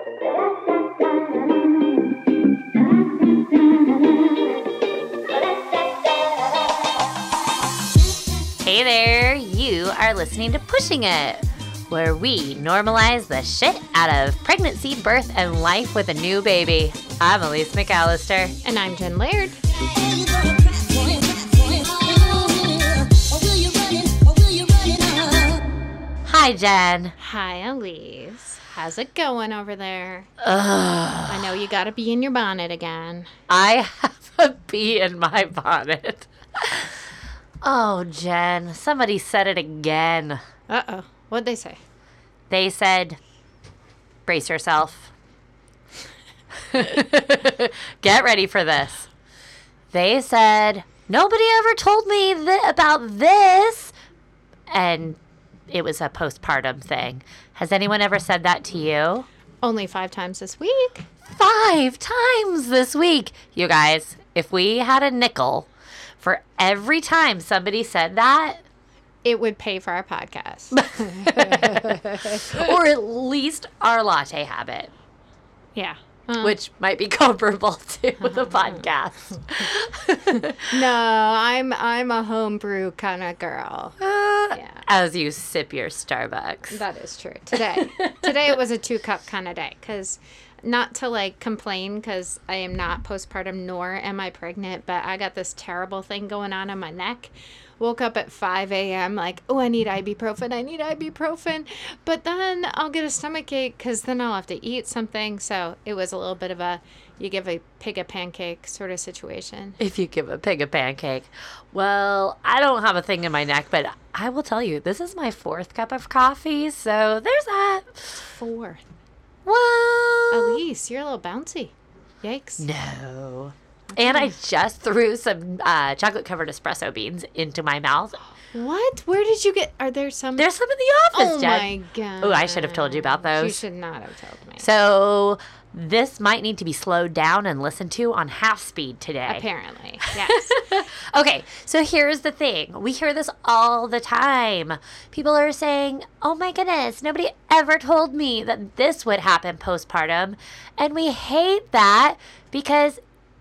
Hey there, you are listening to Pushing It, where we normalize the shit out of pregnancy, birth, and life with a new baby. I'm Elise McAllister. And I'm Jen Laird. Hi, Jen. Hi, Elise. How's it going over there? Ugh, I know you gotta be in your bonnet again. I have a bee in my bonnet. Oh, Jen, somebody said it again. Uh oh. What'd they say? They said, brace yourself. Get ready for this. They said, nobody ever told me th- about this. And it was a postpartum thing. Has anyone ever said that to you? Only five times this week. Five times this week. You guys, if we had a nickel for every time somebody said that, It would pay for our podcast. or at least our latte habit. yeah. Uh, which might be comparable to the podcast. no, I'm I'm a homebrew kind of girl. yeah. As you sip your Starbucks. That is true. Today, today it was a two cup kind of day because not to like complain because I am not postpartum nor am I pregnant, but I got this terrible thing going on in my neck. Woke up at 5 a.m. like, oh, I need ibuprofen. I need ibuprofen. But then I'll get a stomach ache because then I'll have to eat something. So it was a little bit of a you give a pig a pancake sort of situation. If you give a pig a pancake. Well, I don't have a thing in my neck, but I will tell you, this is my fourth cup of coffee. So there's that. Four. Whoa. Elise, you're a little bouncy. Yikes. No. And I just threw some uh, chocolate covered espresso beans into my mouth. What? Where did you get? Are there some? There's some in the office, oh Jen. my god. Oh, I should have told you about those. You should not have told me. So this might need to be slowed down and listened to on half speed today. Apparently, yes. Okay, so here's the thing. We hear this all the time. People are saying, oh my goodness, nobody ever told me that this would happen postpartum. And we hate that because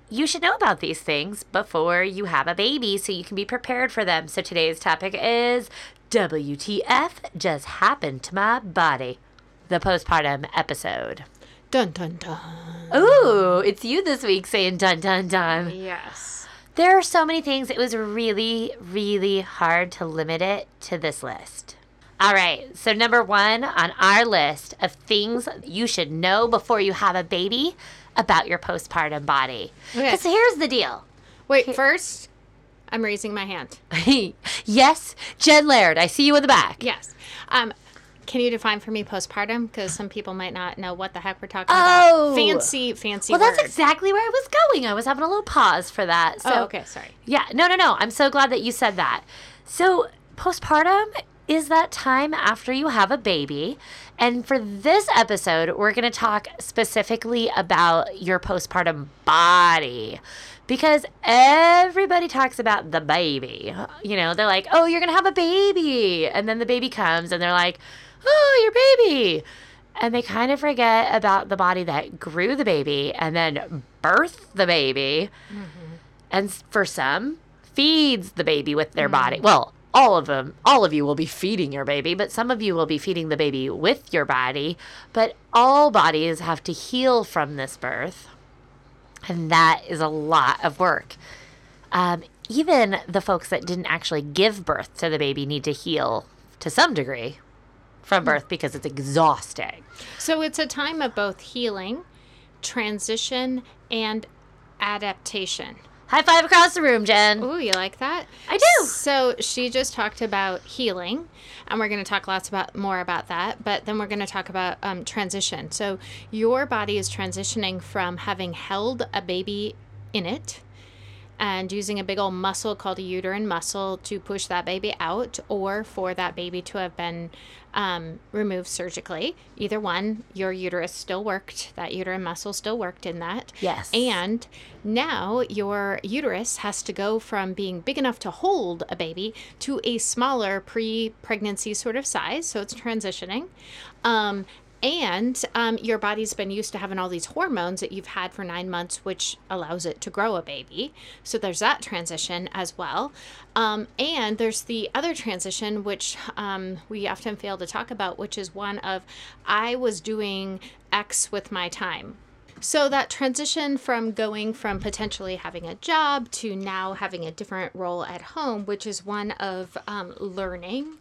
you should know about these things before you have a baby so you can be prepared for them. So today's topic is WTF just happened to my body. The postpartum episode. Dun dun dun. Ooh, it's you this week saying dun dun dun. Yes. There are so many things. It was really, really hard to limit it to this list. All right. So, number one on our list of things you should know before you have a baby about your postpartum body. Okay. Because here's the deal. Wait. First, I'm raising my hand. yes, Jen Laird, I see you in the back. Yes. Um, can you define for me postpartum? Because some people might not know what the heck we're talking Oh. about. Fancy, fancy. Well, that's exactly where I was going. I was having a little pause for that. Oh, so, Oh, okay. Sorry. Yeah, no, no, no. I'm so glad that you said that. So, postpartum is that time after you have a baby. And for this episode, we're going to talk specifically about your postpartum body. Because everybody talks about the baby. You know, they're like, oh, you're going to have a baby. And then the baby comes and they're like, oh, your baby. And they kind of forget about the body that grew the baby and then birthed the baby. And for some feeds the baby with their body. Well all of them all of you will be feeding your baby but some of you will be feeding the baby with your body. But all bodies have to heal from this birth. And that is a lot of work. Um, even the folks that didn't actually give birth to the baby need to heal to some degree from birth because it's exhausting So it's a time of both healing, transition, and adaptation. high five across the room jen Ooh, you like that? I do. So she just talked about healing, and we're going to talk lots about more about that. But then we're going to talk about um, transition. So your body is transitioning from having held a baby in it and using a big old muscle called a uterine muscle to push that baby out, or for that baby to have been um, removed surgically. Either one, your uterus still worked. That uterine muscle still worked in that. Yes. And now your uterus has to go from being big enough to hold a baby to a smaller pre pregnancy sort of size. So it's transitioning. Um, and um, your body's been used to having all these hormones that you've had for nine months, which allows it to grow a baby. So there's that transition as well. Um, and there's the other transition, which um, we often fail to talk about, which is one of I was doing X with my time. So that transition from going from potentially having a job to now having a different role at home, which is one of um, learning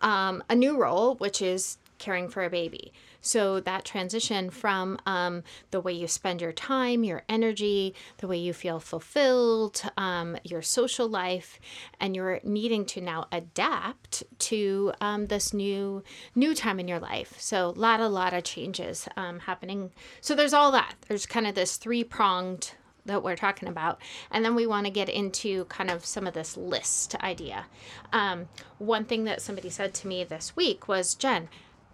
um, a new role, which is caring for a baby. So that transition from um, the way you spend your time, your energy, the way you feel fulfilled, um, your social life, and you're needing to now adapt to um, this new new time in your life. So a lot, a lot of changes um, happening. So there's all that. There's kind of this three pronged that we're talking about. And then we want to get into kind of some of this list idea. Um, one thing that somebody said to me this week was, Jen,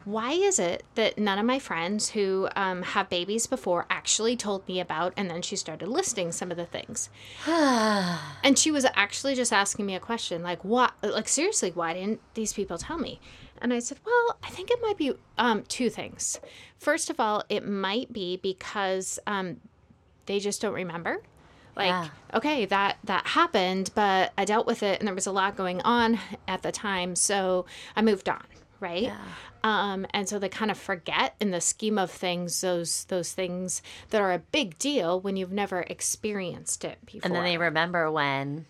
why is it that none of my friends who um, have babies before actually told me about and then she started listing some of the things? And she was actually just asking me a question like what like seriously why didn't these people tell me? And i said well i think it might be um, two things. First of all it might be because um, they just don't remember. Like Yeah. okay that that happened but i dealt with it and there was a lot going on at the time so i moved on right Yeah. um, and so they kind of forget in the scheme of things those those things that are a big deal when you've never experienced it before And then they remember when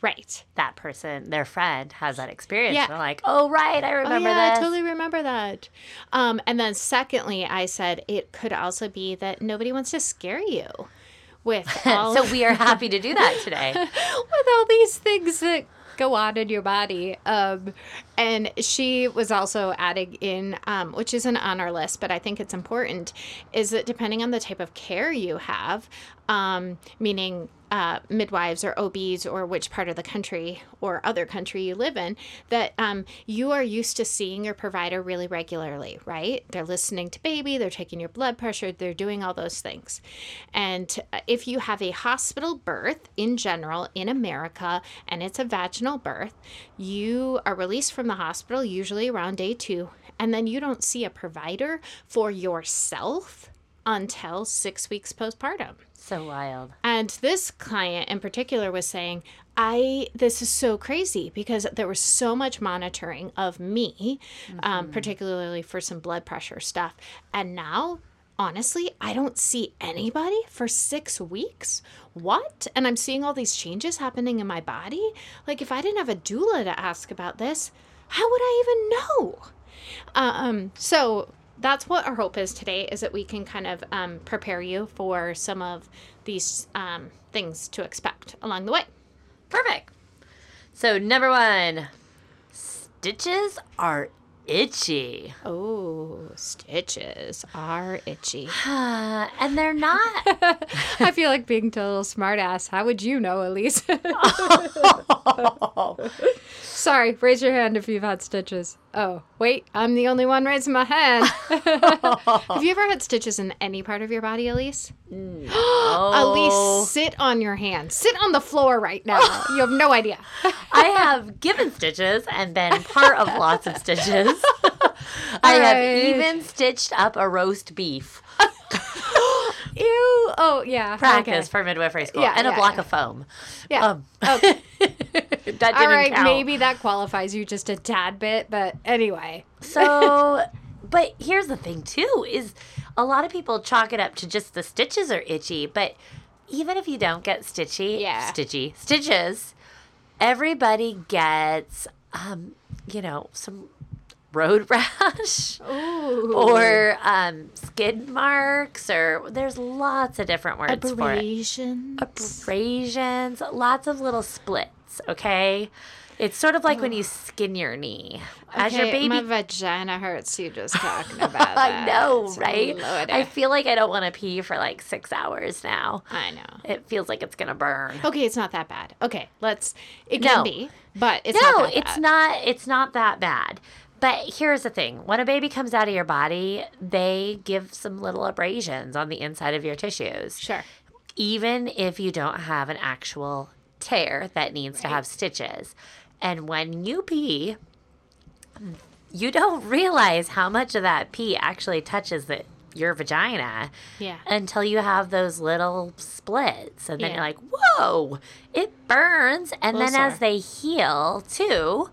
right that person, their friend, has that experience. Yeah. They're like, oh, right, I remember oh, yeah, this. I totally remember that. Um, and then secondly, I said it could also be that nobody wants to scare you with all so we are happy to do that today. with all these things that go on in your body. Um, and she was also adding in, um, which isn't on our list, but I think it's important, is that depending on the type of care you have, um, meaning uh, midwives or OBs or which part of the country or other country you live in, that um, you are used to seeing your provider really regularly, right? They're listening to baby, they're taking your blood pressure, they're doing all those things. And uh, if you have a hospital birth in general in America and it's a vaginal birth, you are released from the hospital usually around day two, and then you don't see a provider for yourself until six weeks postpartum. So wild. And this client in particular was saying, I this is so crazy because there was so much monitoring of me, um, particularly for some blood pressure stuff. And now, honestly, I don't see anybody for six weeks. What? And I'm seeing all these changes happening in my body. Like, if I didn't have a doula to ask about this, how would I even know? Um, so that's what our hope is today is that we can kind of um, prepare you for some of these um, things to expect along the way. Perfect. So, number one, stitches are itchy. Oh, stitches are itchy. and they're not. I feel like being total smartass. How would you know, Elise? Sorry, raise your hand if you've had stitches. Oh, wait, I'm the only one raising my hand. Have you ever had stitches in any part of your body, Elise? Mm. oh, Elise, sit on your hand. Sit on the floor right now. you have no idea. I have given stitches and been part of lots of stitches. I have right. even stitched up a roast beef Ew. Oh, yeah. practice okay. for midwifery school Yeah, and a block yeah. of foam. Yeah. Um, Okay. that didn't All right, count. maybe that qualifies you just a tad bit, but anyway. So, but here's the thing too is a lot of people chalk it up to just the stitches are itchy, but even if you don't get stitchy, Yeah. stitchy stitches, everybody gets um, you know, some road rash Ooh. or um skid marks or there's lots of different words for it. abrasions. Abrasions, lots of little splits, okay? It's sort of like when you skin your knee. As your Okay, baby My vagina hurts you just talking about that. I know, right? Lord. I feel like I don't want to pee for like six hours now. I know. It feels like it's gonna burn. Okay, it's not that bad. Okay, let's. It can No. be, but it's no, not it's not. It's not that bad. But here's the thing: when a baby comes out of your body, they give some little abrasions on the inside of your tissues. Sure. even if you don't have an actual tear that needs to have stitches. And when you pee, you don't realize how much of that pee actually touches the, your vagina Yeah. until you have those little splits. And then Yeah. you're like, whoa, it burns. And then as they heal, too,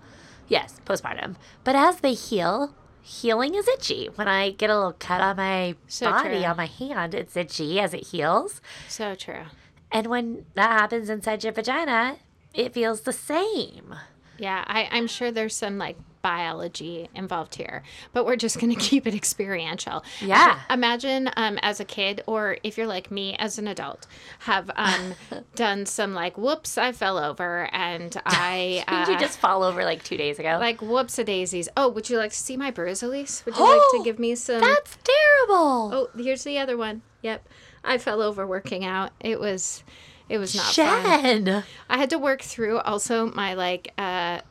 yes, postpartum, but as they heal, healing is itchy. When I get a little cut on my So body, true. on my hand, it's itchy as it heals. So true. And when that happens inside your vagina, it feels the same. Yeah, I, I'm sure there's some like biology involved here, but we're just going to keep it experiential. Yeah. Imagine um, as a kid, or if you're like me as an adult, have um, done some like, whoops, I fell over and I. Uh, Did you just fall over like two days ago? like whoops a daisies. Oh, would you like to see my bruise, Elise? Would you like to give me some? That's terrible. Oh, here's the other one. Yep, I fell over working out. It was, it was not fun. I had to work through also my like uh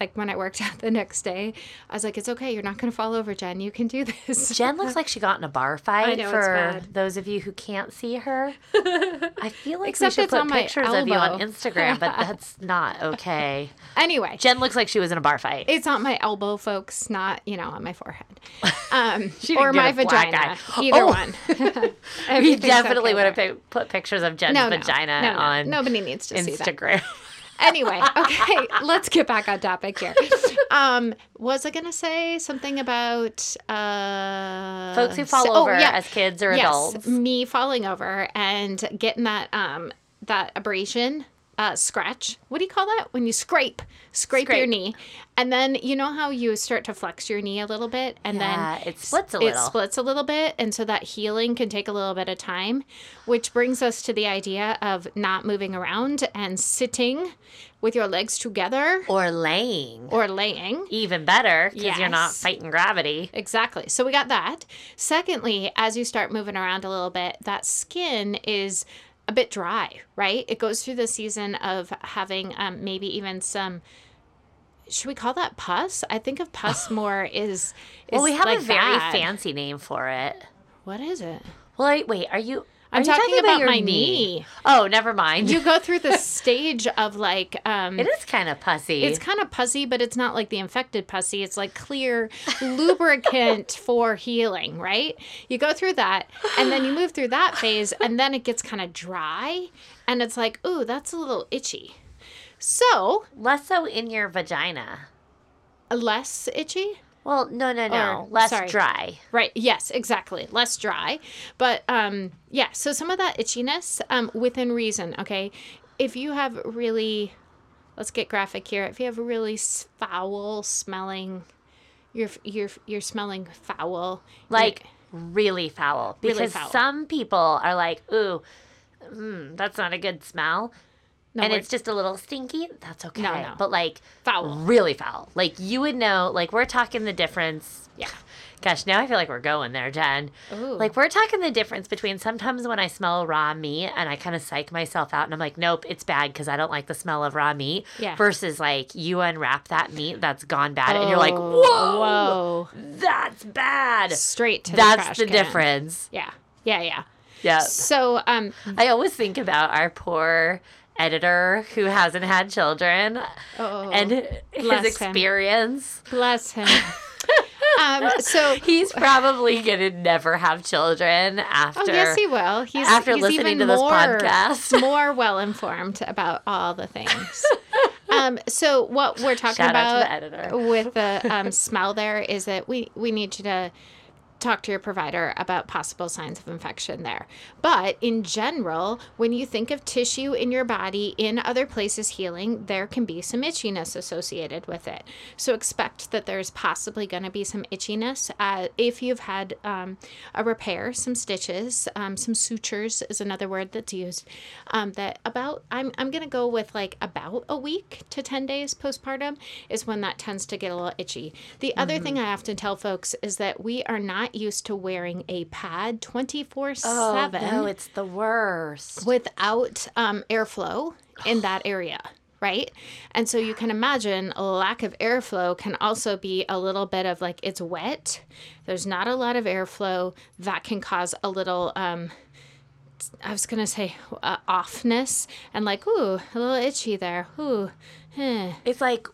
like when I worked out the next day, I was like, "It's okay. You're not going to fall over, Jen. You can do this." Jen looks like she got in a bar fight. know, it's for bad. those of you who can't see her, I feel like Except we should it's put pictures of you on. Instagram, but that's not okay. anyway, Jen looks like she was in a bar fight. it's on my elbow, folks, not you know on my forehead, um, or my vagina. Either Oh. one. we definitely would have put pictures of Jen's No, vagina no, no. on Nobody needs to see that. Anyway, okay, let's get back on topic here. Um, was I gonna say something about uh, Folks who fall so- oh, over yeah. as kids or yes, adults. me falling over and getting that um that abrasion. Uh, scratch. What do you call that? When you scrape, scrape, your knee, and then you know how you start to flex your knee a little bit, and Yeah, then it splits a It little. splits a little bit, and so that healing can take a little bit of time, which brings us to the idea of not moving around and sitting with your legs together Or laying. or laying. Even better because you're not fighting gravity. Exactly. So we got that. Secondly, as you start moving around a little bit, that skin is a bit dry, right? It goes through the season of having um, maybe even some. Should we call that pus? I think of pus more is. is Well, we have like a very fancy name for it. What is it? Well, I, wait, are you? I'm you talking about your my knee. Oh, never mind. You go through the stage of like. Um, it is kind of pussy. It's kind of pussy, but it's not like the infected pussy. It's like clear lubricant for healing, right? You go through that, and then you move through that phase, and then it gets kind of dry, and it's like, ooh, that's a little itchy. So, less so in your vagina. less itchy? Well, no, no, no. Or- less sorry. dry. Right. Yes, exactly. Less dry. But um yeah, so some of that itchiness um within reason, okay? If you have really let's get graphic here. If you have really foul smelling you're you're you're smelling foul. Like really foul. Really Because foul. some people are like, ooh, mm, that's not a good smell. No, and it's just a little stinky. That's okay. no. no. But like Foul. really foul. Like you would know. Like we're talking the difference. Yeah. Gosh, now I feel like we're going there, Jen. Ooh. Like we're talking the difference between sometimes when I smell raw meat and I kind of psych myself out and I'm like, nope, it's bad because I don't like the smell of raw meat. Yeah. Versus like you unwrap that meat that's gone bad and you're like, Oh, whoa, whoa. that's bad. Straight to the That's the can. difference. Yeah. Yeah, yeah. Yeah. So um I always think about our poor editor who hasn't had children oh, and his bless him. experience. bless him. um so He's probably gonna never have children after. Oh yes, he will. He's after he's listening even to this more, podcast. more well informed about all the things. um, so what we're talking Shout about the with the um, smell there is that we we need you to talk to your provider about possible signs of infection there. But in general, when you think of tissue in your body in other places healing, there can be some itchiness associated with it. So expect that there's possibly going to be some itchiness uh, if you've had um, a repair, some stitches, um, some sutures is another word that's used. Um, that about I'm I'm going to go with like about a week to 10 days postpartum is when that tends to get a little itchy. The other thing I often tell folks is that we are not used to wearing a pad 24 Oh 7 no, it's the worst. without um, airflow in that area. Right. And so you can imagine a lack of airflow can also be a little bit of like it's wet. There's not a lot of airflow. That can cause a little, um, I was going to say uh, offness and like, ooh, a little itchy there. Ooh, eh. It's like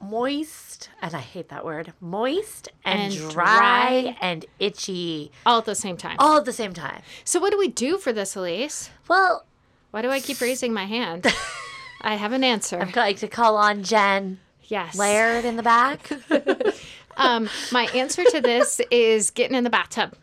moist, and I hate that word, moist and, And dry, dry. and itchy All at the same time. all at the same time. So what do we do for this, Elise? Well, Why do I keep raising my hand? I have an answer. I'd like to call on Jen Yes. Laird in the back. Um, my answer to this is getting in the bathtub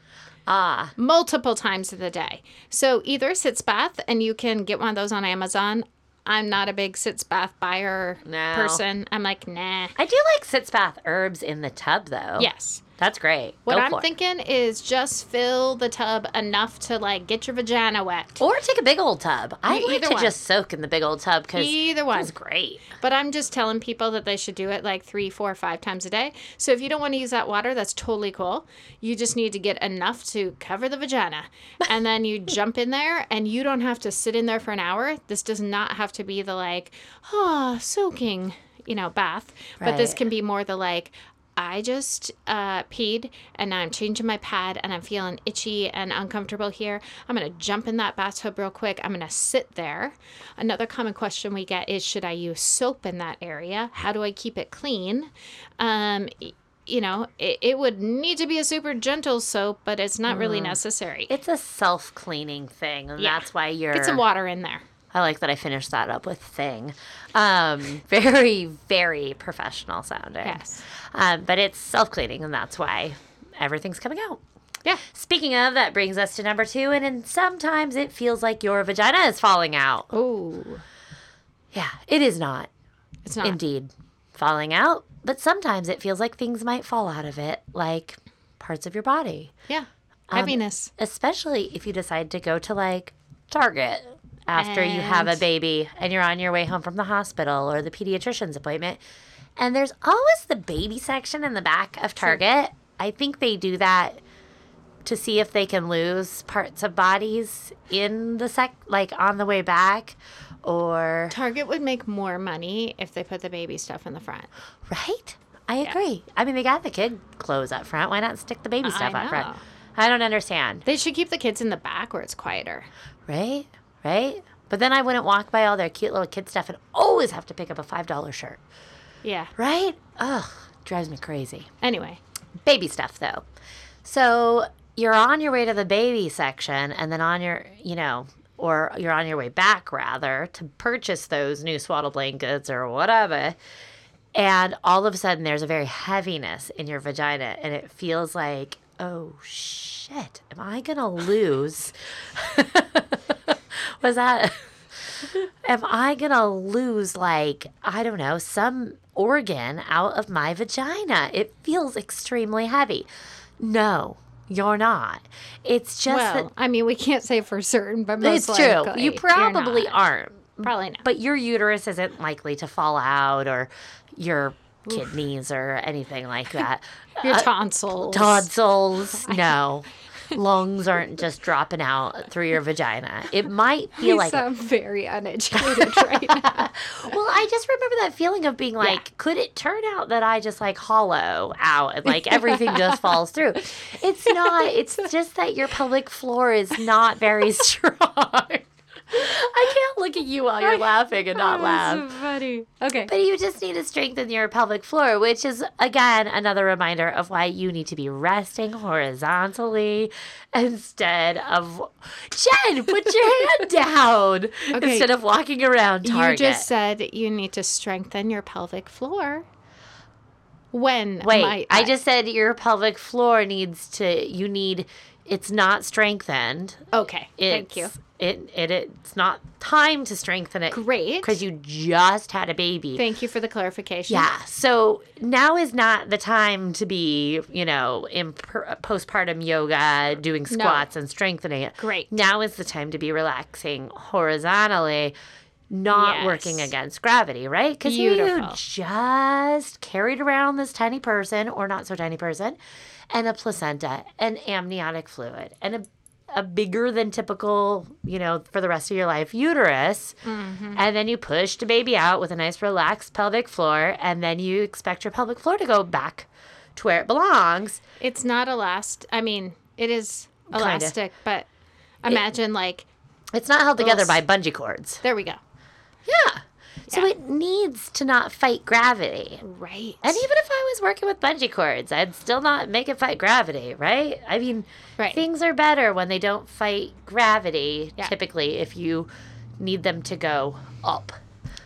ah, multiple times of the day. So either sitz bath, and you can get one of those on Amazon. I'm not a big sitz bath buyer No. person. I'm like, nah. I do like sitz bath herbs in the tub though. Yes. That's great. What Go I'm thinking is just fill the tub enough to like get your vagina wet. Or take a big old tub. I E- like either to one. just soak in the big old tub because Either one. is great. But I'm just telling people that they should do it like three, four, five times a day. So if you don't want to use that water, that's totally cool. You just need to get enough to cover the vagina. And then you jump in there and you don't have to sit in there for an hour. This does not have to be the like, ah, soaking, you know, bath. But this can be more the like, I just uh, peed and I'm changing my pad and I'm feeling itchy and uncomfortable here. I'm going to jump in that bathtub real quick. I'm going to sit there. Another common question we get is Should I use soap in that area? How do I keep it clean? Um, you know, it, it would need to be a super gentle soap, but it's not really necessary. It's a self cleaning thing, and Yeah. that's why you're. Get some water in there. I like that I finished that up with thing. Um, very, very professional sounding. Yes. Um, but it's self cleaning, and that's why everything's coming out. Yeah. Speaking of, that brings us to number two, and then sometimes it feels like your vagina is falling out. Oh, Yeah, it is not. it's not. indeed falling out, but sometimes it feels like things might fall out of it, like parts of your body. Yeah. Heaviness. Especially if you decide to go to like Target after you have a baby and you're on your way home from the hospital or the pediatrician's appointment. And there's always the baby section in the back of Target. I think they do that to see if they can lose parts of bodies in the sec like on the way back or Target would make more money if they put the baby stuff in the front. Right? I agree. I mean, they got the kid clothes up front. Why not stick the baby stuff up front? I don't understand. They should keep the kids in the back where it's quieter. Right? Right? But then I wouldn't walk by all their cute little kid stuff and always have to pick up a $5 shirt. Yeah. Right? Ugh, drives me crazy. Anyway, Baby stuff, though. So you're on your way to the baby section and then on your, you know, or you're on your way back rather to purchase those new swaddle blankets or whatever. And all of a sudden there's a very heaviness in your vagina and it feels like, oh shit, am I going to lose? Was that. Am I gonna lose, like, I don't know, some organ out of my vagina? It feels extremely heavy. No, you're not. It's just well, that I mean, we can't say for certain, but most it's true. likely You you're probably aren't. Probably not. But your uterus isn't likely to fall out or your kidneys or anything like that. Your uh, tonsils. Tonsils, no. Lungs aren't just dropping out through your vagina. It might feel You like sound very uneducated right now. Well, I just remember that feeling of being like, could it turn out that I just like hollow out and like everything just falls through? It's not. It's just that your pelvic floor is not very strong. I can't look at you while you're laughing and not laugh. funny. Okay. But you just need to strengthen your pelvic floor, which is again another reminder of why you need to be resting horizontally instead of Jen, put your hand down Okay. instead of walking around Target. You just said you need to strengthen your pelvic floor. When Wait, might I that- just said your pelvic floor needs to. You need. It's not strengthened. okay. It's, Thank you. It, it it's not time to strengthen it Great. because you just had a baby. Thank you for the clarification. Yeah. So now is not the time to be, you know, in per- postpartum yoga, doing squats and strengthening it. Great. Now is the time to be relaxing horizontally, not Yes. working against gravity, right? Because you just carried around this tiny person or not so tiny person and a placenta and amniotic fluid and a a bigger than typical, you know, for the rest of your life uterus. Mm-hmm. And then you push the baby out with a nice relaxed pelvic floor. And then you expect your pelvic floor to go back to where it belongs. It's not elast. I mean, it is Kinda. elastic, but imagine like It's not held together by bungee cords. there we go. Yeah. So Yeah. it needs to not fight gravity. Right. And even if I was working with bungee cords, I'd still not make it fight gravity, right? I mean, Right. things are better when they don't fight gravity, Yeah. typically, if you need them to go up.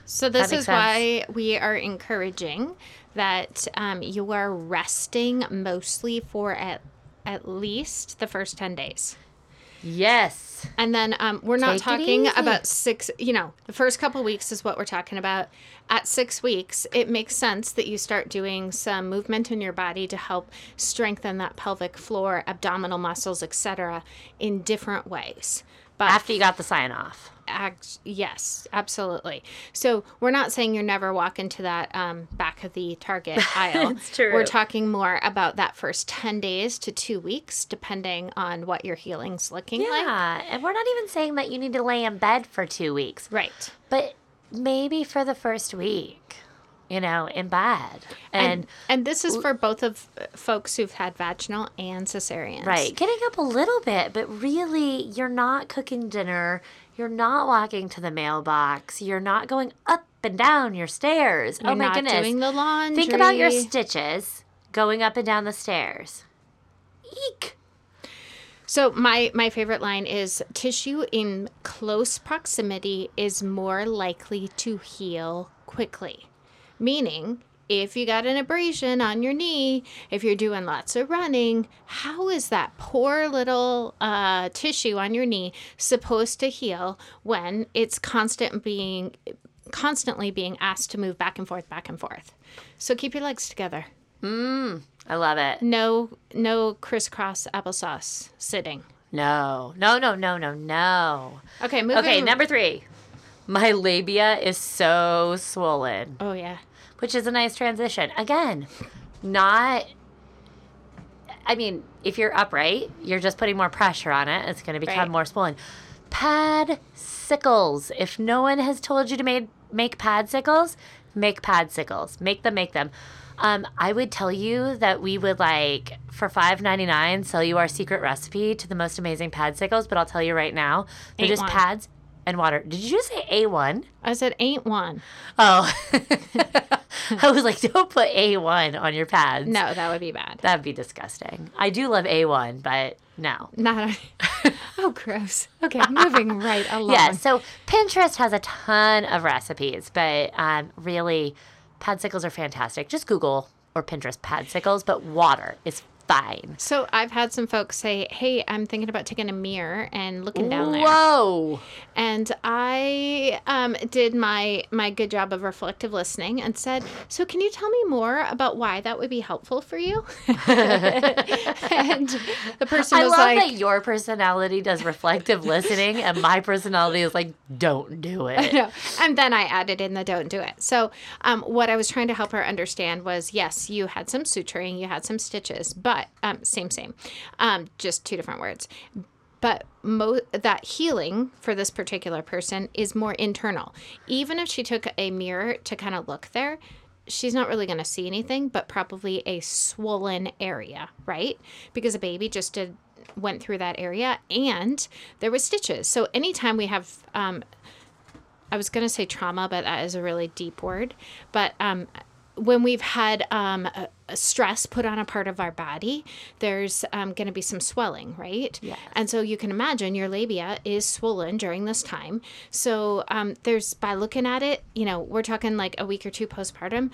So this is why we are encouraging that um, you are resting mostly for at at least the first ten days. Yes. And then um, we're not Take talking about six, you know, the first couple weeks is what we're talking about. At six weeks, it makes sense that you start doing some movement in your body to help strengthen that pelvic floor, abdominal muscles, etc., in different ways. But After you got the sign off. Act, yes, absolutely. So we're not saying you're never walking to that um, back of the Target aisle. It's true. We're talking more about that first 10 days to two weeks, depending on what your healing's looking like. Yeah. And we're not even saying that you need to lay in bed for two weeks, Right. but maybe for the first week, you know, in bed. And, And, and this is for both of uh, folks who've had vaginal and cesareans. Right. Getting up a little bit, but really, you're not cooking dinner. You're not walking to the mailbox. You're not going up and down your stairs. You're oh my not goodness. doing the laundry. Think about your stitches going up and down the stairs. Eek. So my my favorite line is tissue in close proximity is more likely to heal quickly. Meaning, if you got an abrasion on your knee, if you're doing lots of running, how is that poor little uh, tissue on your knee supposed to heal when it's constant being constantly being asked to move back and forth, back and forth? So keep your legs together. I love it. No, no crisscross applesauce sitting. No, no, no, no, no, no. Okay, moving. Okay, number three. My labia is so swollen. Oh yeah. Which is a nice transition. Again, not. I mean, if you're upright, you're just putting more pressure on it. It's going to become Right. more swollen. Pad sickles. If no one has told you to make make padsicles, make padsicles. Make them. Make them. Um, I would tell you that we would like for five ninety nine sell you our secret recipe to the most amazing padsicles. But I'll tell you right now, they're just one. pads and water. Did you say a one? I said ain't one. Oh, I was like, don't put A1 on your pads. No, that would be bad. That'd be disgusting. I do love A1, but no. Not. A- oh, gross. Okay, moving right along. Yeah, so Pinterest has a ton of recipes, but um, really, padsicles are fantastic. Just Google or Pinterest padsicles, but water is fine. So I've had some folks say, "Hey, I'm thinking about taking a mirror and looking down there." Whoa. And I um, did my my good job of reflective listening and said, "So can you tell me more about why that would be helpful for you?" and the person I was love like, that your personality does reflective listening, and my personality is like, don't do it. And then I added in the don't do it. So, um, what I was trying to help her understand was yes, you had some suturing, you had some stitches, but um, same, same, um, just two different words. But mo- that healing for this particular person is more internal. Even if she took a mirror to kind of look there, she's not really going to see anything, but probably a swollen area, right? Because a baby just did went through that area and there was stitches. So anytime we have um, I was going to say trauma, but that is a really deep word. But um, when we've had um, a stress put on a part of our body, there's um, going to be some swelling, right? Yes. And so you can imagine your labia is swollen during this time. So um, there's, by looking at it, you know, we're talking like a week or two postpartum.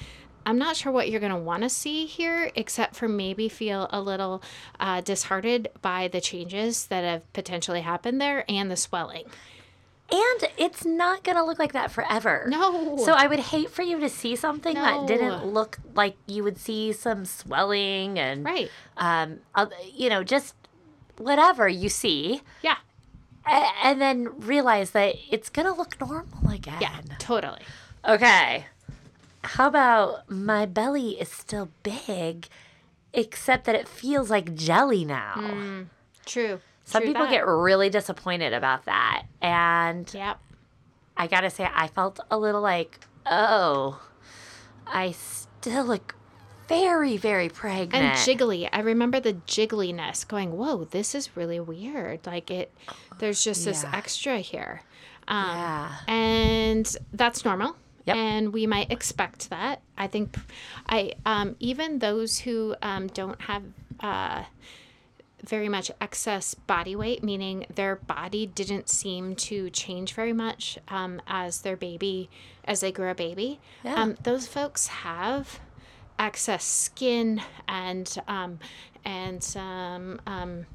I'm not sure what you're going to want to see here, except for maybe feel a little uh, disheartened by the changes that have potentially happened there and the swelling. And it's not going to look like that forever. No. So I would hate for you to see something that didn't look like you would see some swelling and, Right. um, you know, just whatever you see, Yeah. and then realize that it's going to look normal again. Yeah, totally. Okay. How about my belly is still big, except that it feels like jelly now? True. Some True people that. get really disappointed about that. And Yep. I gotta say, I felt a little like, oh, I still look very, very pregnant. And jiggly. I remember the jiggliness going, whoa, this is really weird. Like it, there's just this Yeah. extra here. Um, Yeah. And that's normal. Yep. and we might expect that. I think, I um, even those who um, don't have uh, very much excess body weight, meaning their body didn't seem to change very much um, as their baby, as they grew a baby. Yeah. Um, those folks have excess skin and um, and some um,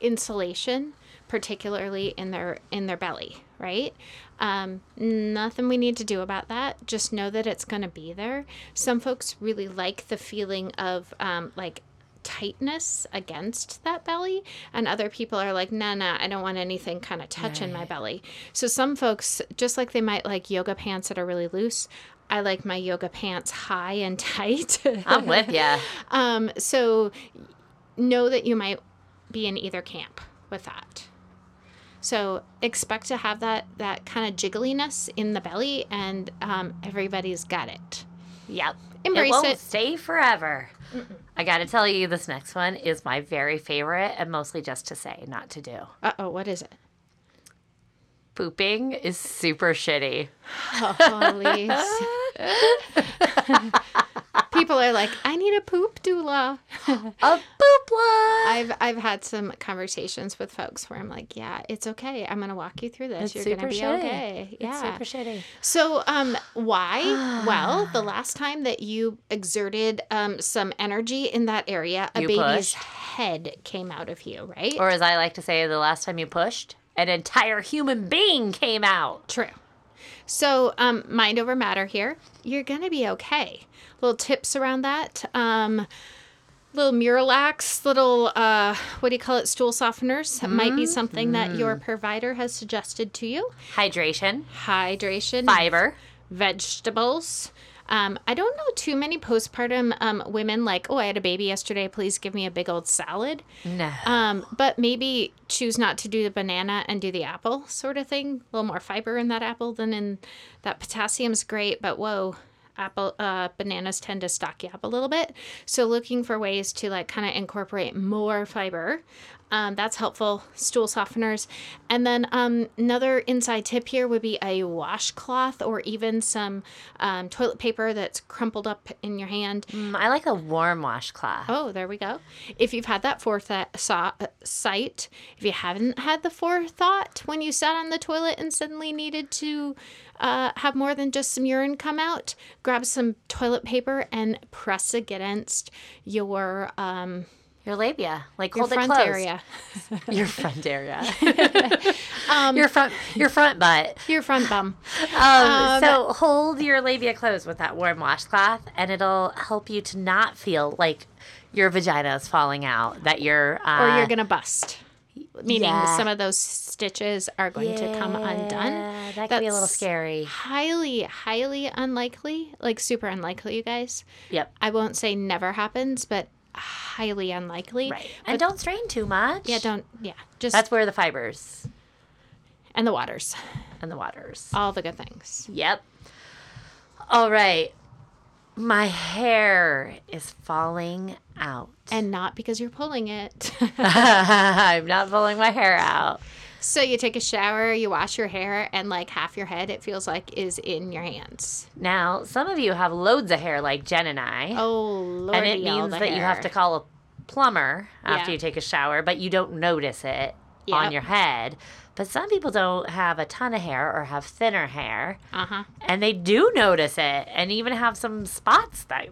insulation, particularly in their in their belly. Right. Um, nothing we need to do about that. Just know that it's going to be there. Some folks really like the feeling of um, like tightness against that belly and other people are like nah nah i don't want anything kind of touching my belly so some folks just like they might like yoga pants that are really loose i like my yoga pants high and tight I'm with you. um so know that you might be in either camp with that so expect to have that that kind of jiggliness in the belly and um, everybody's got it Yep. Embrace it. Won't it. stay forever. I got to tell you, this next one is my very favorite, and mostly just to say, not to do. uh-oh what is it Pooping is super shitty. Oh, Holy People are like, I need a poop doula. A poop one. I've I've had some conversations with folks where I'm like, yeah, it's okay. I'm gonna walk you through this. It's You're gonna be shitty. okay. It's Yeah. super shitty. So, um, why? well, the last time that you exerted um some energy in that area, a You baby's pushed. head came out of you, right? Or as I like to say, the last time you pushed, an entire human being came out. True. So, um, mind over matter here. You're gonna be okay. Little tips around that. Um, little MiraLAX, little uh, what do you call it? Stool softeners might be something that your provider has suggested to you. Hydration, Hydration, fiber. vegetables. Um, I don't know too many postpartum um, women like, oh, I had a baby yesterday. Please give me a big old salad. No. Um, but maybe choose not to do the banana and do the apple sort of thing. A little more fiber in that apple than in that potassium's great, but whoa, apple uh, bananas tend to stock you up a little bit. So looking for ways to like kind of incorporate more fiber. Um, that's helpful. Stool softeners, and then um, another inside tip here would be a washcloth or even some um, toilet paper that's crumpled up in your hand. Mm, I like a warm washcloth. Oh, there we go. If you've had that forethought saw, uh, sight, if you haven't had the forethought when you sat on the toilet and suddenly needed to uh, have more than just some urine come out, grab some toilet paper and press against your um, Your labia, like your hold front it closed. area, Your front area. your front, your front butt. your front bum. Um, so hold your labia closed with that warm washcloth, and it'll help you to not feel like your vagina is falling out. That you're, uh, or you're gonna bust. Meaning yeah. some of those stitches are going to come undone. That could be a little scary. Highly, highly unlikely, like super unlikely, you guys. Yep. I won't say never happens, but highly unlikely. Right. And don't strain too much. Yeah, don't. Yeah, just That's where the fibers and the waters, and the waters. all the good things. Yep. All right. My hair is falling out. And not because you're pulling it. I'm not pulling my hair out. So you take a shower, you wash your hair, and like half your head, it feels like is in your hands. Now, some of you have loads of hair like Jen and I. Oh lordy, and it means that you have to call a plumber after Yeah. you take a shower, but you don't notice it on your head. But some people don't have a ton of hair or have thinner hair, Uh huh. and they do notice it, and even have some spots that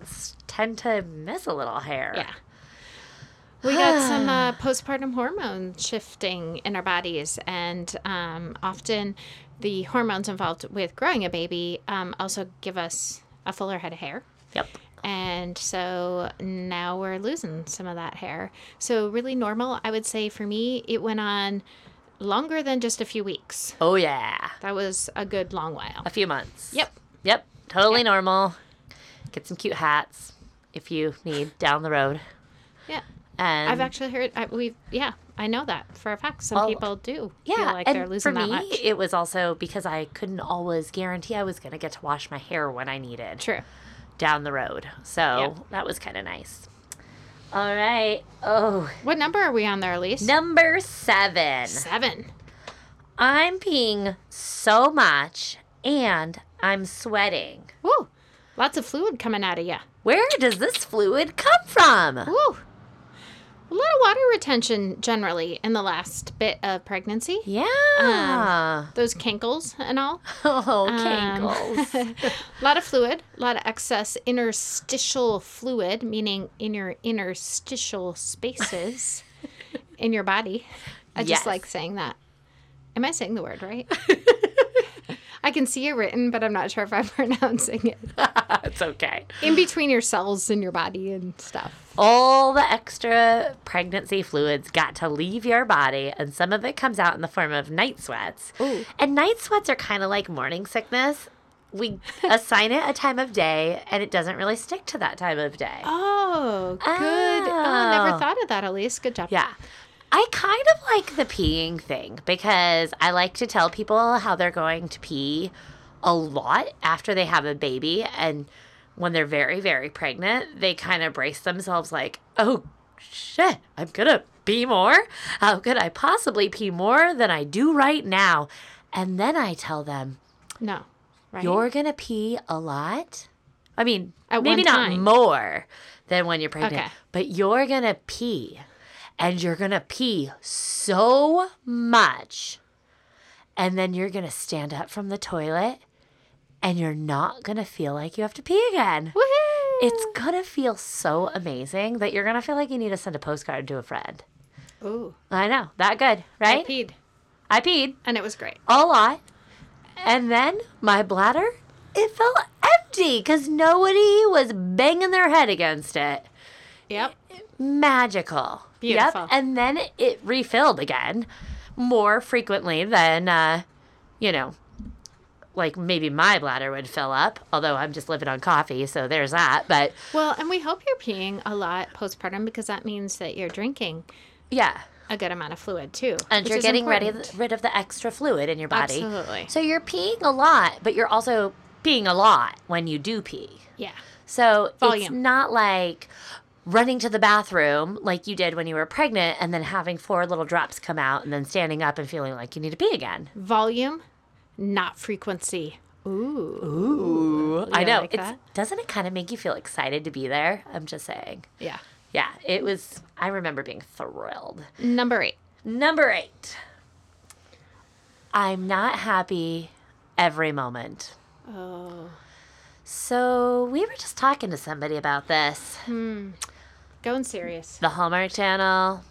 tend to miss a little hair. Yeah. We got some uh, postpartum hormone shifting in our bodies, and um, often the hormones involved with growing a baby um, also give us a fuller head of hair. Yep. And so now we're losing some of that hair. So, really normal, I would say for me, it went on longer than just a few weeks. Oh yeah, That was a good long while. a few months. Yep. Yep. Totally normal. Get some cute hats if you need down the road. Yeah. And I've actually heard, I, we yeah, I know that for a fact. Some Well, people do yeah, feel like they're losing for that me, much. it was also because I couldn't always guarantee I was going to get to wash my hair when I needed True. down the road. So Yeah. that was kind of nice. All right. Oh, What number are we on there, Elise? number seven. Seven. I'm peeing so much and I'm sweating. Woo! Lots of fluid coming out of you. Where does this fluid come from? Woo! A lot of water retention generally in the last bit of pregnancy. Yeah. Those kinkles and all. oh, Um, a lot of fluid, a lot of excess interstitial fluid, meaning in your interstitial spaces in your body. I just like saying that. Am I saying the word right? I can see it written, but I'm not sure if I'm pronouncing it. it's okay. In between your cells in your body and stuff. All the extra pregnancy fluids got to leave your body, and some of it comes out in the form of night sweats. Ooh. And night sweats are kind of like morning sickness. We assign it a time of day, and it doesn't really stick to that time of day. Oh, good. Oh, I Oh. never thought of that, Elise. Good job. Yeah. I kind of like the peeing thing because I like to tell people how they're going to pee a lot after they have a baby. And when they're very, very pregnant, they kind of brace themselves like, oh, shit, I'm to pee more. How could I possibly pee more than I do right now? And then I tell them, No. Right? you're to pee a lot. I mean, At maybe not more than when you're pregnant, Okay. but you're to pee. And you're to pee so much. And then you're to stand up from the toilet and you're not going to feel like you have to pee again. Woohoo! It's going to feel so amazing that you're going to feel like you need to send a postcard to a friend. Ooh. I know, that good, right? I peed, I peed and it was great. a lot. And then my bladder, it felt empty because nobody was banging their head against it. Yep. Magical. Beautiful. Yep. And then it refilled again more frequently than, uh, you know, like maybe my bladder would fill up, although I'm just living on coffee, so there's that. But Well, and we hope you're peeing a lot postpartum because that means that you're drinking yeah. a good amount of fluid too. And you're getting ready rid of the extra fluid in your body. Absolutely. So you're peeing a lot, but you're also peeing a lot when you do pee. Yeah. So it's not like running to the bathroom like you did when you were pregnant and then having four little drops come out and then standing up and feeling like you need to pee again. Volume, not frequency. Ooh. Ooh, I know. like it's doesn't it kind of make you feel excited to be there? I'm just saying. Yeah. Yeah, it was I remember being thrilled. Number eight. Number 8. I'm not happy every moment. Oh. So, we were just talking to somebody about this. Hmm. Going serious. the Hallmark Channel.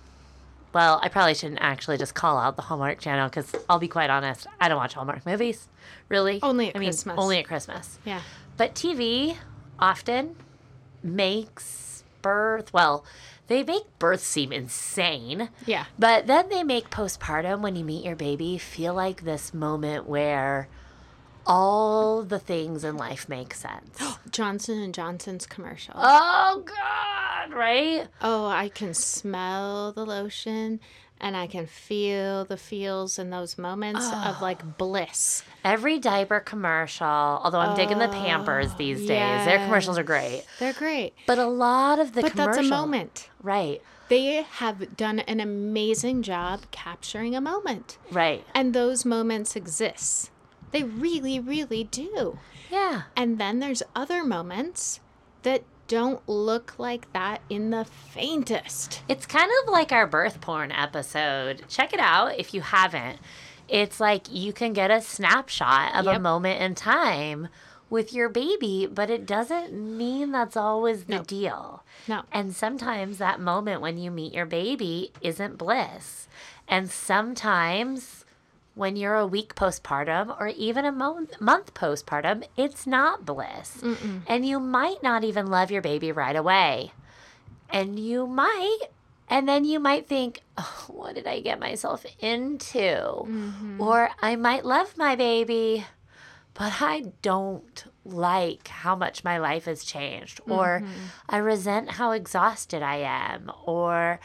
Well, I probably shouldn't actually just call out the Hallmark Channel because I'll be quite honest, I don't watch Hallmark movies. Really? Only at I mean, Christmas. Only at Christmas. Yeah. But TV often makes birth, well, they make birth seem insane. Yeah. But then they make postpartum when you meet your baby feel like this moment where all the things in life make sense. Johnson and Johnson's commercial. oh, God, right? Oh, I can smell the lotion and I can feel the feels in those moments of like bliss. Every diaper commercial, although I'm digging the Pampers oh, these days, their commercials are great. They're great. But a lot of the But that's a moment. right? They have done an amazing job capturing a moment. Right. And those moments exist. They really, really do. Yeah. And then there's other moments that don't look like that in the faintest. It's kind of like our birth porn episode. Check it out if you haven't. It's like you can get a snapshot of a moment in time with your baby, but it doesn't mean that's always the No. deal. No. And sometimes that moment when you meet your baby isn't bliss. And sometimes when you're a week postpartum or even a mo- month postpartum, it's not bliss. And you might not even love your baby right away. And you might, and then you might think, oh, what did I get myself into? Mm-hmm. Or I might love my baby, but I don't like how much my life has changed. Or mm-hmm. I resent how exhausted I am. Or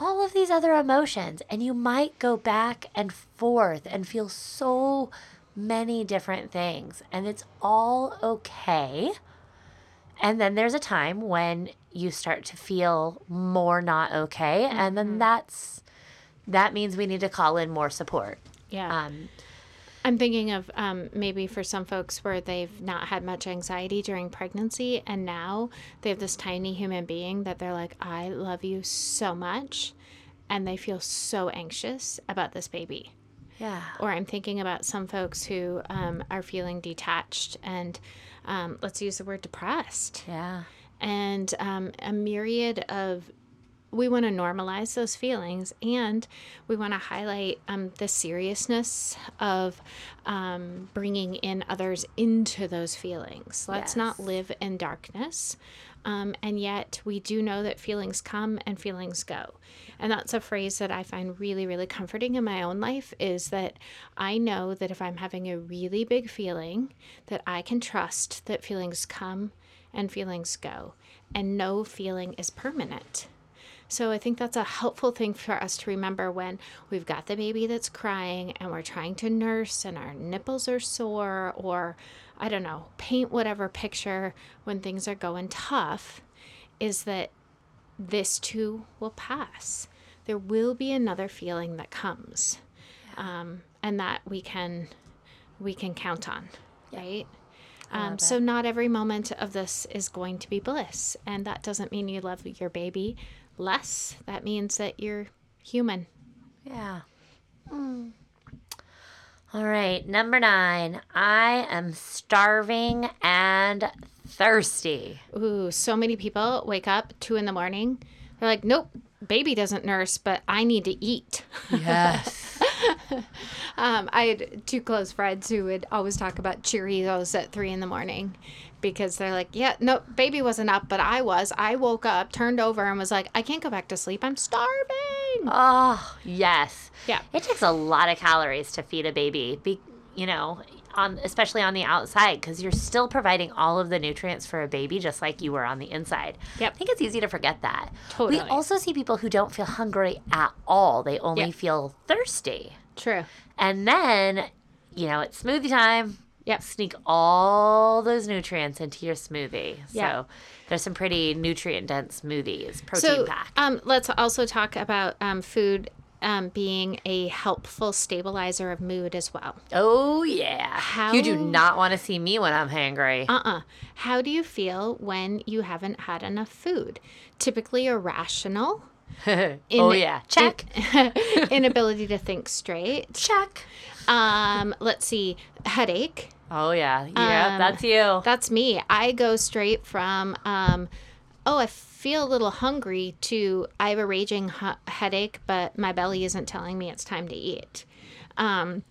all of these other emotions. And you might go back and forth and feel so many different things. And it's all okay. And then there's a time when you start to feel more not okay. And then that's that means we need to call in more support. Yeah. Um, I'm thinking of um, maybe for some folks where they've not had much anxiety during pregnancy, and now they have this tiny human being that they're like, I love you so much. And they feel so anxious about this baby. Yeah. Or I'm thinking about some folks who um, are feeling detached and um, let's use the word depressed. Yeah. And um, a myriad of we want to normalize those feelings and we want to highlight um, the seriousness of um, bringing in others into those feelings. Let's not live in darkness. Um, and yet, we do know that feelings come and feelings go. And that's a phrase that I find really, really comforting in my own life is that I know that if I'm having a really big feeling, that I can trust that feelings come and feelings go, and no feeling is permanent. So I think that's a helpful thing for us to remember when we've got the baby that's crying and we're trying to nurse and our nipples are sore or I don't know, paint whatever picture when things are going tough is that this too will pass. There will be another feeling that comes. Um, and that we can we can count on, right? Um, so not every moment of this is going to be bliss, and that doesn't mean you love your baby less. That means that you're human. Yeah. All right, number nine. I am starving and thirsty. Ooh, so many people wake up two in the morning. They're like, nope, baby doesn't nurse, but I need to eat. Yes. Um, I had two close friends who would always talk about Cheerios at three in the morning because they're like, yeah, no, baby wasn't up, but I was. I woke up, turned over, and was like, I can't go back to sleep. I'm starving. oh, yes. Yeah. It takes a lot of calories to feed a baby. Be, you know, on especially on the outside because you're still providing all of the nutrients for a baby just like you were on the inside. Yep. I think it's easy to forget that. Totally. We also see people who don't feel hungry at all. They only Yep. feel thirsty. True. And then, you know, it's smoothie time. Yep. Sneak all those nutrients into your smoothie. Yeah. So there's some pretty nutrient dense smoothies, protein So packed. um, let's also talk about um, food um, being a helpful stabilizer of mood as well. Oh yeah. How- You do not want to see me when I'm hangry. Uh-uh. How do you feel when you haven't had enough food? Typically irrational. oh yeah. Check. inability to think straight. Check. Um, let's see, headache. Oh yeah. Yeah, Um, that's you. That's me. I go straight from um, oh, I feel a little hungry to I have a raging hu- headache, but my belly isn't telling me it's time to eat. Um,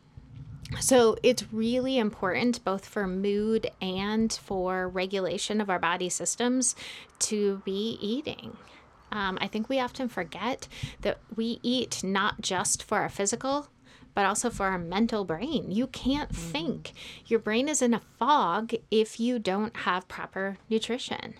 so it's really important both for mood and for regulation of our body systems to be eating. Um, I think we often forget that we eat not just for our physical, but also for our mental brain. You can't think. Your brain is in a fog if you don't have proper nutrition.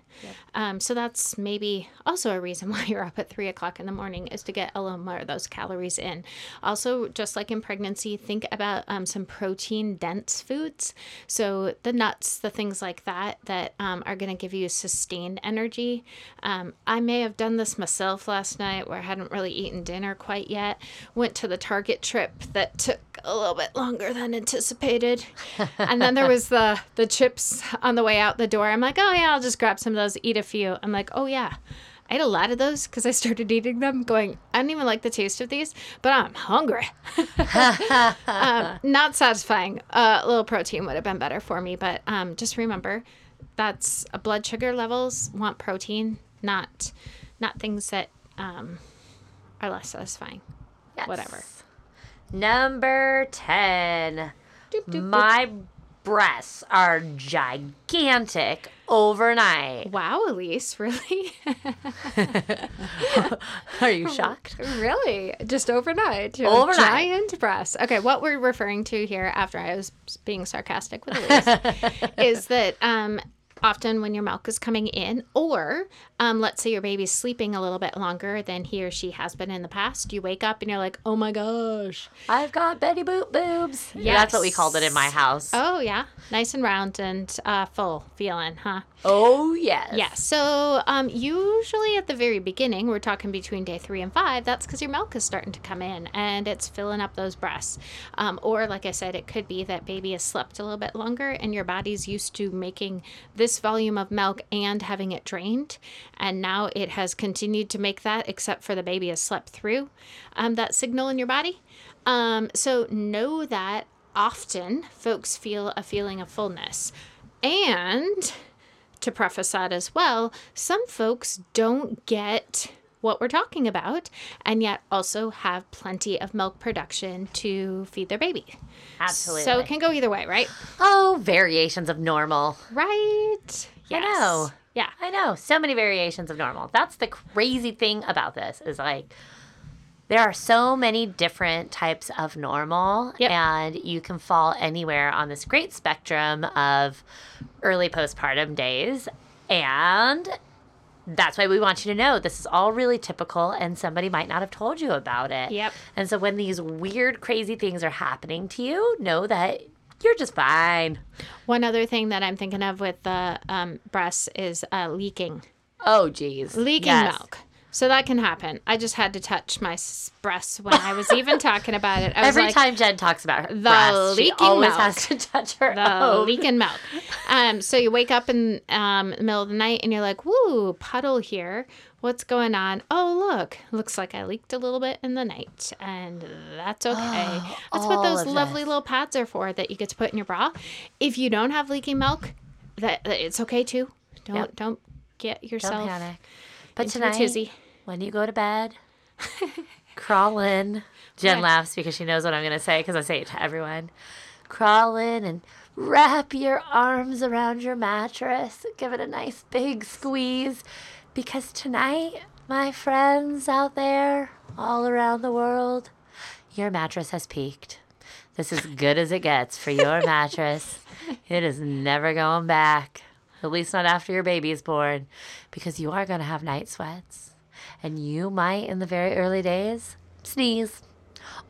Um, so that's maybe also a reason why you're up at three o'clock in the morning is to get a little more of those calories in. Also, just like in pregnancy, think about um, some protein dense foods. So the nuts, the things like that, that um, are going to give you sustained energy. Um, I may have done this myself last night where I hadn't really eaten dinner quite yet. Went to the Target trip that took a little bit longer than anticipated. and then there was the the chips on the way out the door. I'm like, oh yeah, I'll just grab some of those, eat a few. I'm like, oh yeah. I ate a lot of those because I started eating them, going, I don't even like the taste of these, but I'm hungry. um, not satisfying. Uh, a little protein would have been better for me, but um, just remember that's uh, blood sugar levels want protein, not not things that um, are less satisfying. Yes. Whatever. Number 10. Doop, doop, doop. My breasts are gigantic overnight. Wow, Elise, really? Are you shocked? really? Just overnight? Overnight. Giant breasts. Okay, what we're referring to here, after I was being sarcastic with Elise, is that um, often when your milk is coming in, or um, let's say your baby's sleeping a little bit longer than he or she has been in the past. You wake up and you're like, oh my gosh. I've got Betty Boop boobs. Yeah, that's what we called it in my house. Oh, yeah. Nice and round and uh, full feeling, huh? Oh, yes. Yeah. So um, usually at the very beginning, we're talking between day three and five. That's because your milk is starting to come in and it's filling up those breasts. Um, or like I said, it could be that baby has slept a little bit longer and your body's used to making this volume of milk and having it drained, and now it has continued to make that, except for the baby has slept through um, that signal in your body. Um, so know that often folks feel a feeling of fullness. And to preface that as well, some folks don't get what we're talking about and yet also have plenty of milk production to feed their baby. Absolutely. So it can go either way, right? oh, variations of normal. Right. I know. Yeah. I know. So many variations of normal. That's the crazy thing about this is like there are so many different types of normal Yep. and you can fall anywhere on this great spectrum of early postpartum days and that's why we want you to know this is all really typical and somebody might not have told you about it. Yep. And so when these weird crazy things are happening to you, know that you're just fine. One other thing that I'm thinking of with the um, breasts is uh, leaking. Oh geez. Leaking Yes. milk. So that can happen. I just had to touch my breasts when I was even talking about it. I was Every like, time Jen talks about her The breasts, she leaking always milk. has to touch her the own. leaking milk. Um, so you wake up in um, the middle of the night and you're like, "Woo, puddle here. What's going on? Oh, look, looks like I leaked a little bit in the night, and that's okay. that's what those lovely this. little pads are for that you get to put in your bra. If you don't have leaking milk, that, that it's okay too. Don't Yep. don't get yourself. Don't panic. But tonight. When you go to bed, crawl in. Jen Right. laughs because she knows what I'm going to say because I say it to everyone. Crawl in and wrap your arms around your mattress. Give it a nice big squeeze. Because tonight, my friends out there, all around the world, your mattress has peaked. This is good as it gets for your mattress. It is never going back. At least not after your baby is born. Because you are going to have night sweats. And you might, in the very early days, sneeze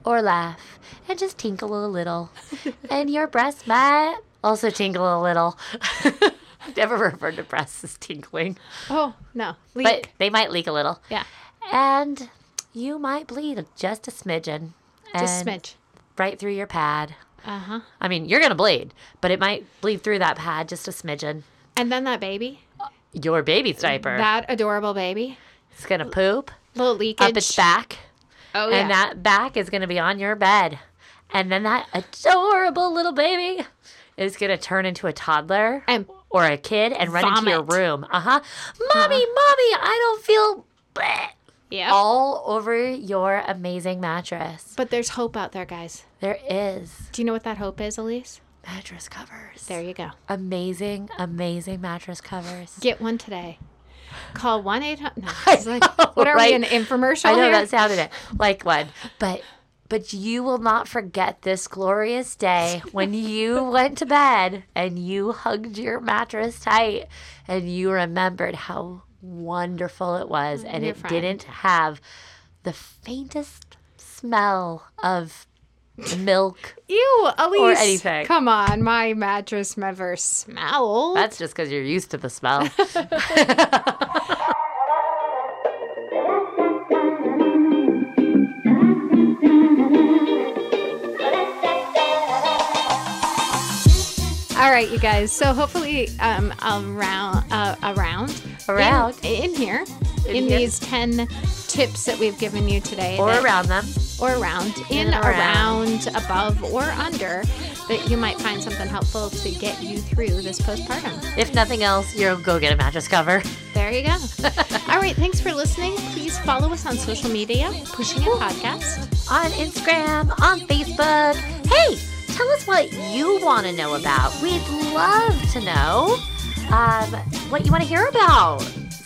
or laugh and just tinkle a little. and your breast might also tinkle a little. I've never referred to breasts as tinkling, Oh no, leak. but they might leak a little. yeah, And you might bleed just a smidgen. just smidge. Right through your pad. Uh huh. I mean, you're going to bleed, but it might bleed through that pad just a smidgen. And then that baby, Your baby's diaper. that adorable baby, it's to poop little leakage up its back. Oh yeah. And that back is to be on your bed. And then that adorable little baby is to turn into a toddler And or a kid and run into your room. Uh huh. Mommy, mommy, I don't feel bleh. yeah. all over your amazing mattress. But there's hope out there, guys. There is Do you know what that hope is, Elise? mattress covers. There you go. Amazing, amazing mattress covers. Get one today. Call one eight hundred. No, it's like, know, what are right? we an infomercial I know here? that sounded it like one, but but you will not forget this glorious day when you went to bed and you hugged your mattress tight and you remembered how wonderful it was mm, and Your it friend. didn't have the faintest smell of milk. Ew, Elise. Or anything. Come on, my mattress never smelled. That's just because you're used to the smell. All right, you guys. So hopefully, um, around, uh, around, Around. in, in here, in, here. these ten tips that we've given you today, or that- around them. or around, in, and around. around, above, or under, that you might find something helpful to get you through this postpartum. If nothing else, you'll go get a mattress cover. There you go. All right, thanks for listening. Please follow us on social media, Pushing It Podcast. on Instagram, on Facebook. Hey, tell us what you want to know about. We'd love to know um, what you want to hear about.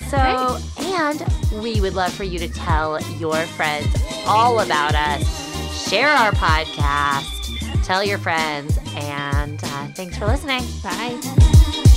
So, and we would love for you to tell your friends all about us. Share our podcast, tell your friends, and uh, thanks for listening. Bye.